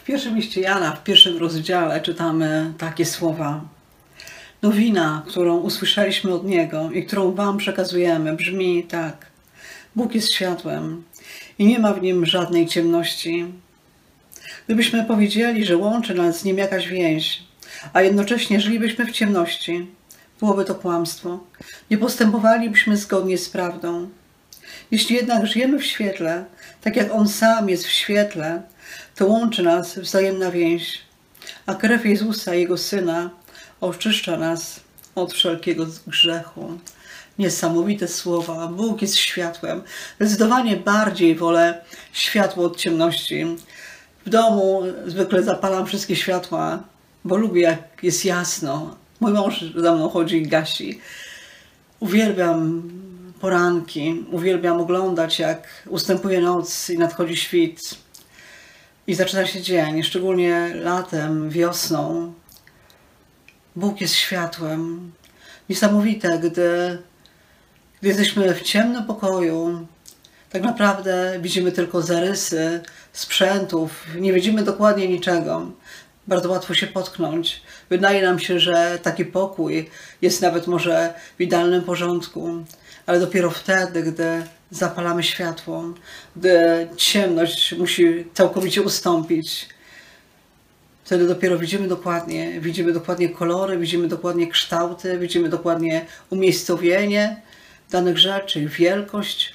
W pierwszym liście Jana, w pierwszym rozdziale czytamy takie słowa. Nowina, którą usłyszeliśmy od Niego i którą Wam przekazujemy, brzmi tak. Bóg jest światłem i nie ma w nim żadnej ciemności. Gdybyśmy powiedzieli, że łączy nas z nim jakaś więź, a jednocześnie żylibyśmy w ciemności, byłoby to kłamstwo. Nie postępowalibyśmy zgodnie z prawdą. Jeśli jednak żyjemy w świetle, tak jak On sam jest w świetle, to łączy nas wzajemna więź, a krew Jezusa, Jego Syna, oczyszcza nas od wszelkiego grzechu. Niesamowite słowa. Bóg jest światłem. Zdecydowanie bardziej wolę światło od ciemności. W domu zwykle zapalam wszystkie światła, bo lubię jak jest jasno. Mój mąż za mną chodzi i gasi. Uwielbiam poranki, uwielbiam oglądać jak ustępuje noc i nadchodzi świt. I zaczyna się dzień, szczególnie latem, wiosną. Bóg jest światłem. Niesamowite, gdy, gdy jesteśmy w ciemnym pokoju, tak naprawdę widzimy tylko zarysy sprzętów, nie widzimy dokładnie niczego. Bardzo łatwo się potknąć. Wydaje nam się, że taki pokój jest nawet może w idealnym porządku, ale dopiero wtedy, gdy zapalamy światło, gdy ciemność musi całkowicie ustąpić, wtedy dopiero widzimy dokładnie, widzimy dokładnie kolory, widzimy dokładnie kształty, widzimy dokładnie umiejscowienie danych rzeczy, wielkość.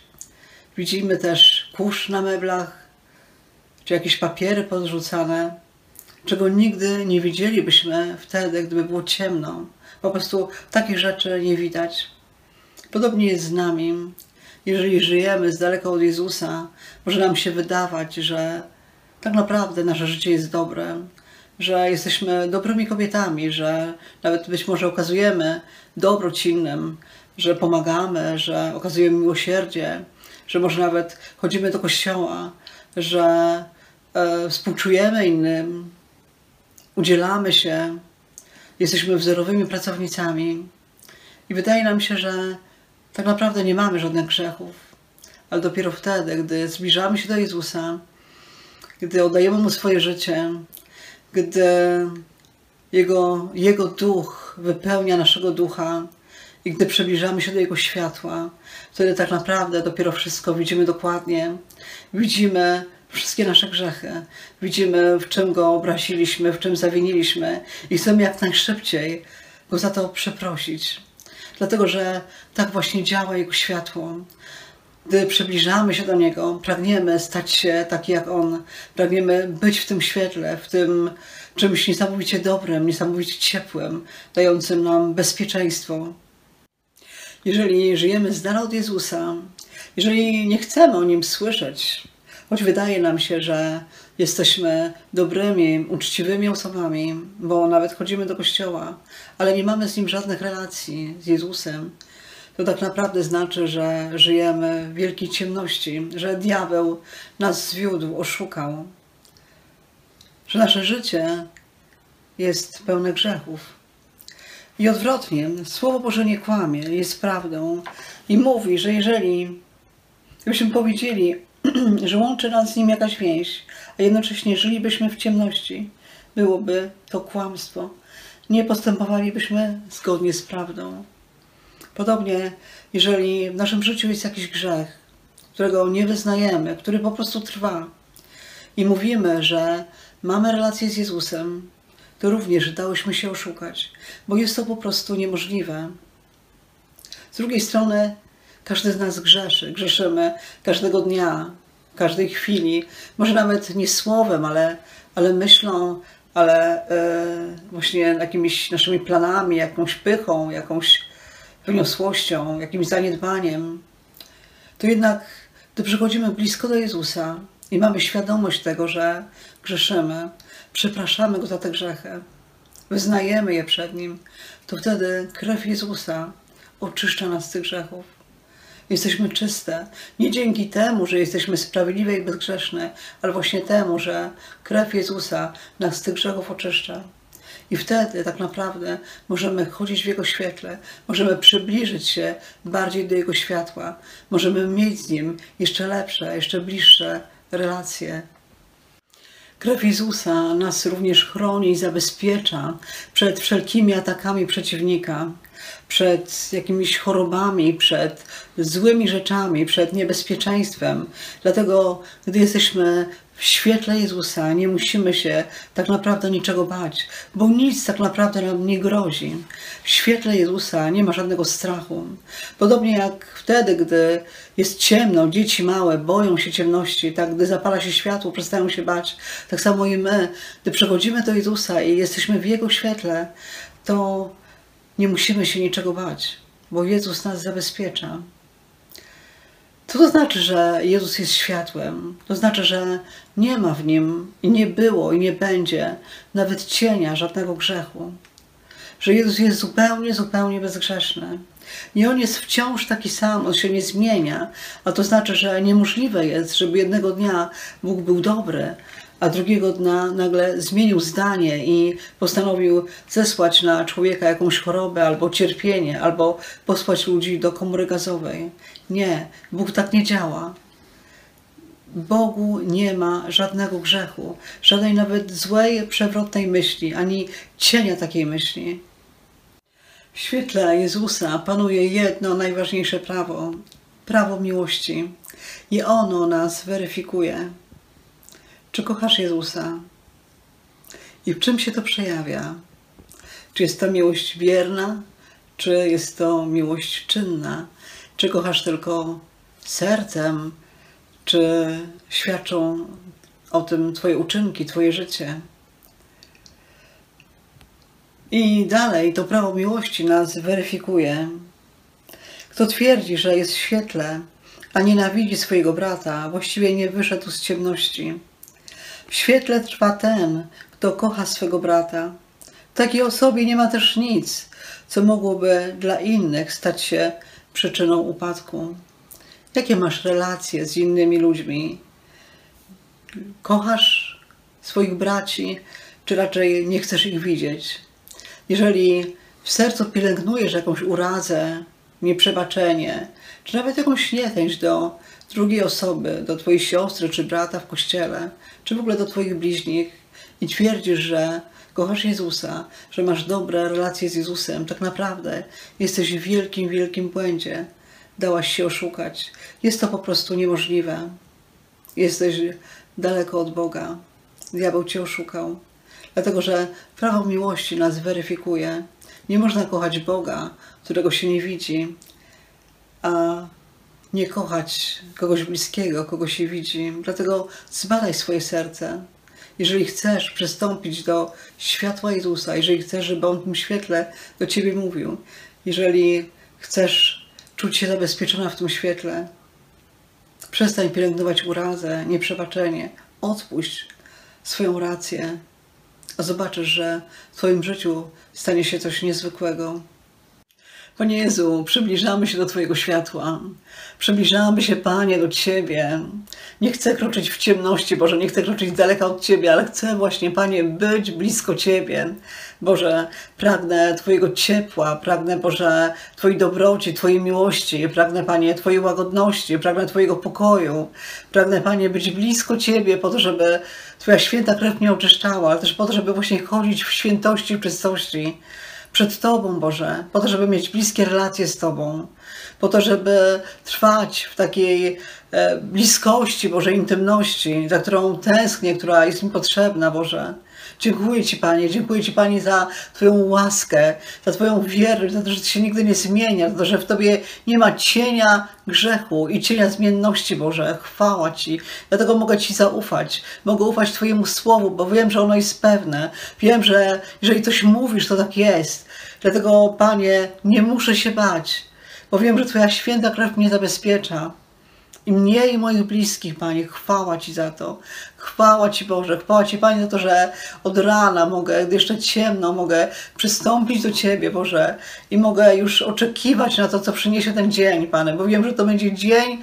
Widzimy też kurz na meblach, czy jakieś papiery podrzucane, czego nigdy nie widzielibyśmy wtedy, gdyby było ciemno. Po prostu takich rzeczy nie widać. Podobnie jest z nami. Jeżeli żyjemy z daleka od Jezusa, może nam się wydawać, że tak naprawdę nasze życie jest dobre, że jesteśmy dobrymi kobietami, że nawet być może okazujemy dobroć innym, że pomagamy, że okazujemy miłosierdzie, że może nawet chodzimy do kościoła, że e, współczujemy innym, udzielamy się, jesteśmy wzorowymi pracownicami. I wydaje nam się, że tak naprawdę nie mamy żadnych grzechów, ale dopiero wtedy, gdy zbliżamy się do Jezusa, gdy oddajemy Mu swoje życie, gdy Jego, Jego duch wypełnia naszego ducha i gdy przybliżamy się do Jego światła, wtedy tak naprawdę dopiero wszystko widzimy dokładnie. Widzimy wszystkie nasze grzechy. Widzimy, w czym Go obraziliśmy, w czym zawiniliśmy i chcemy jak najszybciej Go za to przeprosić. Dlatego, że tak właśnie działa Jego światło. Gdy przybliżamy się do Niego, pragniemy stać się taki jak On. Pragniemy być w tym świetle, w tym czymś niesamowicie dobrym, niesamowicie ciepłym, dającym nam bezpieczeństwo. Jeżeli żyjemy z dala od Jezusa, jeżeli nie chcemy o Nim słyszeć, choć wydaje nam się, że jesteśmy dobrymi, uczciwymi osobami, bo nawet chodzimy do kościoła, ale nie mamy z Nim żadnych relacji, z Jezusem, to tak naprawdę znaczy, że żyjemy w wielkiej ciemności, że diabeł nas zwiódł, oszukał, że nasze życie jest pełne grzechów. I odwrotnie, Słowo Boże nie kłamie, jest prawdą i mówi, że jeżeli byśmy powiedzieli, że łączy nas z Nim jakaś więź, a jednocześnie żylibyśmy w ciemności, byłoby to kłamstwo. Nie postępowalibyśmy zgodnie z prawdą. Podobnie, jeżeli w naszym życiu jest jakiś grzech, którego nie wyznajemy, który po prostu trwa i mówimy, że mamy relację z Jezusem, to również dałyśmy się oszukać, bo jest to po prostu niemożliwe. Z drugiej strony, każdy z nas grzeszy. Grzeszymy każdego dnia, każdej chwili. Może nawet nie słowem, ale, ale myślą, ale e, właśnie jakimiś naszymi planami, jakąś pychą, jakąś wyniosłością, jakimś zaniedbaniem. To jednak, gdy przychodzimy blisko do Jezusa i mamy świadomość tego, że grzeszymy, przepraszamy Go za te grzechy, wyznajemy je przed Nim, to wtedy krew Jezusa oczyszcza nas z tych grzechów. Jesteśmy czyste. Nie dzięki temu, że jesteśmy sprawiedliwe i bezgrzeszne, ale właśnie temu, że krew Jezusa nas z tych grzechów oczyszcza. I wtedy tak naprawdę możemy chodzić w Jego świetle, możemy przybliżyć się bardziej do Jego światła, możemy mieć z Nim jeszcze lepsze, jeszcze bliższe relacje. Krew Jezusa nas również chroni i zabezpiecza przed wszelkimi atakami przeciwnika, przed jakimiś chorobami, przed złymi rzeczami, przed niebezpieczeństwem. Dlatego, gdy jesteśmy w świetle Jezusa, nie musimy się tak naprawdę niczego bać, bo nic tak naprawdę nam nie grozi. W świetle Jezusa nie ma żadnego strachu. Podobnie jak wtedy, gdy jest ciemno, dzieci małe boją się ciemności, tak gdy zapala się światło, przestają się bać. Tak samo i my, gdy przechodzimy do Jezusa i jesteśmy w Jego świetle, to nie musimy się niczego bać, bo Jezus nas zabezpiecza. Co to znaczy, że Jezus jest światłem? To znaczy, że nie ma w nim i nie było i nie będzie nawet cienia żadnego grzechu. Że Jezus jest zupełnie, zupełnie bezgrzeszny. I on jest wciąż taki sam, on się nie zmienia, a to znaczy, że niemożliwe jest, żeby jednego dnia Bóg był dobry, a drugiego dnia nagle zmienił zdanie i postanowił zesłać na człowieka jakąś chorobę albo cierpienie, albo posłać ludzi do komory gazowej. Nie, Bóg tak nie działa. Bogu nie ma żadnego grzechu, żadnej nawet złej, przewrotnej myśli, ani cienia takiej myśli. W świetle Jezusa panuje jedno najważniejsze prawo prawo miłości i ono nas weryfikuje. Czy kochasz Jezusa? I w czym się to przejawia? Czy jest to miłość wierna, czy jest to miłość czynna? Czy kochasz tylko sercem, czy świadczą o tym Twoje uczynki, Twoje życie? I dalej to prawo miłości nas weryfikuje. Kto twierdzi, że jest w świetle, a nienawidzi swojego brata, właściwie nie wyszedł z ciemności. W świetle trwa ten, kto kocha swego brata. W takiej osobie nie ma też nic, co mogłoby dla innych stać się przyczyną upadku. Jakie masz relacje z innymi ludźmi? Kochasz swoich braci, czy raczej nie chcesz ich widzieć? Jeżeli w sercu pielęgnujesz jakąś urazę, nieprzebaczenie, czy nawet jakąś niechęć do drugiej osoby, do twojej siostry czy brata w kościele, czy w ogóle do twoich bliźnich i twierdzisz, że kochasz Jezusa, że masz dobre relacje z Jezusem, tak naprawdę jesteś w wielkim, wielkim błędzie. Dałaś się oszukać. Jest to po prostu niemożliwe. Jesteś daleko od Boga. Diabeł cię oszukał. Dlatego, że prawo miłości nas weryfikuje. Nie można kochać Boga, którego się nie widzi, a nie kochać kogoś bliskiego, kogo się widzi. Dlatego zbadaj swoje serce. Jeżeli chcesz przystąpić do światła Jezusa, jeżeli chcesz, żeby On w tym świetle do Ciebie mówił, jeżeli chcesz czuć się zabezpieczona w tym świetle, przestań pielęgnować urazę, nieprzebaczenie, odpuść swoją rację, a zobaczysz, że w Twoim życiu stanie się coś niezwykłego. Panie Jezu, przybliżamy się do Twojego światła. Przybliżamy się, Panie, do Ciebie. Nie chcę kroczyć w ciemności, Boże, nie chcę kroczyć daleka od Ciebie, ale chcę właśnie, Panie, być blisko Ciebie. Boże, pragnę Twojego ciepła, pragnę, Boże, Twojej dobroci, Twojej miłości, pragnę, Panie, Twojej łagodności, pragnę Twojego pokoju. Pragnę, Panie, być blisko Ciebie po to, żeby Twoja święta krew mnie oczyszczała, ale też po to, żeby właśnie chodzić w świętości i czystości przed Tobą, Boże, po to, żeby mieć bliskie relacje z Tobą, po to, żeby trwać w takiej e, bliskości, Boże, intymności, za którą tęsknię, która jest mi potrzebna, Boże. Dziękuję Ci, Panie, dziękuję Ci, Panie, za Twoją łaskę, za Twoją wierność, za to, że Ty się nigdy nie zmienia, za to, że w Tobie nie ma cienia grzechu i cienia zmienności, Boże. Chwała Ci. Dlatego mogę Ci zaufać. Mogę ufać Twojemu słowu, bo wiem, że ono jest pewne. Wiem, że jeżeli coś mówisz, to tak jest. Dlatego, Panie, nie muszę się bać, bo wiem, że Twoja święta krew mnie zabezpiecza. I mnie i moich bliskich, Panie, chwała Ci za to. Chwała Ci, Boże, chwała Ci, Panie, za to, że od rana mogę, gdy jeszcze ciemno, mogę przystąpić do Ciebie, Boże, i mogę już oczekiwać na to, co przyniesie ten dzień, Panie, bo wiem, że to będzie dzień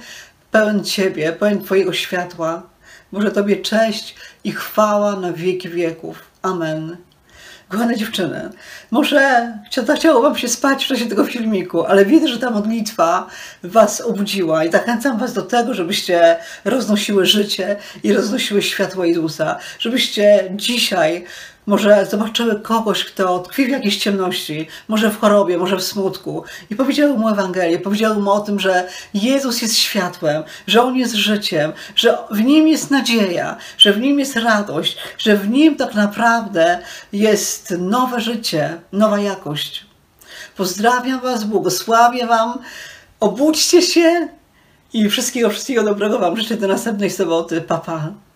pełen Ciebie, pełen Twojego światła. Boże, Tobie cześć i chwała na wieki wieków. Amen. Kochane dziewczyny, może chciało Wam się spać w czasie tego filmiku, ale widzę, że ta modlitwa Was obudziła i zachęcam Was do tego, żebyście roznosiły życie i roznosiły światło Jezusa, żebyście dzisiaj może zobaczyły kogoś, kto tkwi w jakiejś ciemności, może w chorobie, może w smutku i powiedziały mu Ewangelię, powiedziały mu o tym, że Jezus jest światłem, że On jest życiem, że w Nim jest nadzieja, że w Nim jest radość, że w Nim tak naprawdę jest nowe życie, nowa jakość. Pozdrawiam Was, błogosławię Wam, obudźcie się i wszystkiego, wszystkiego dobrego Wam życzę do następnej soboty. Papa. Pa.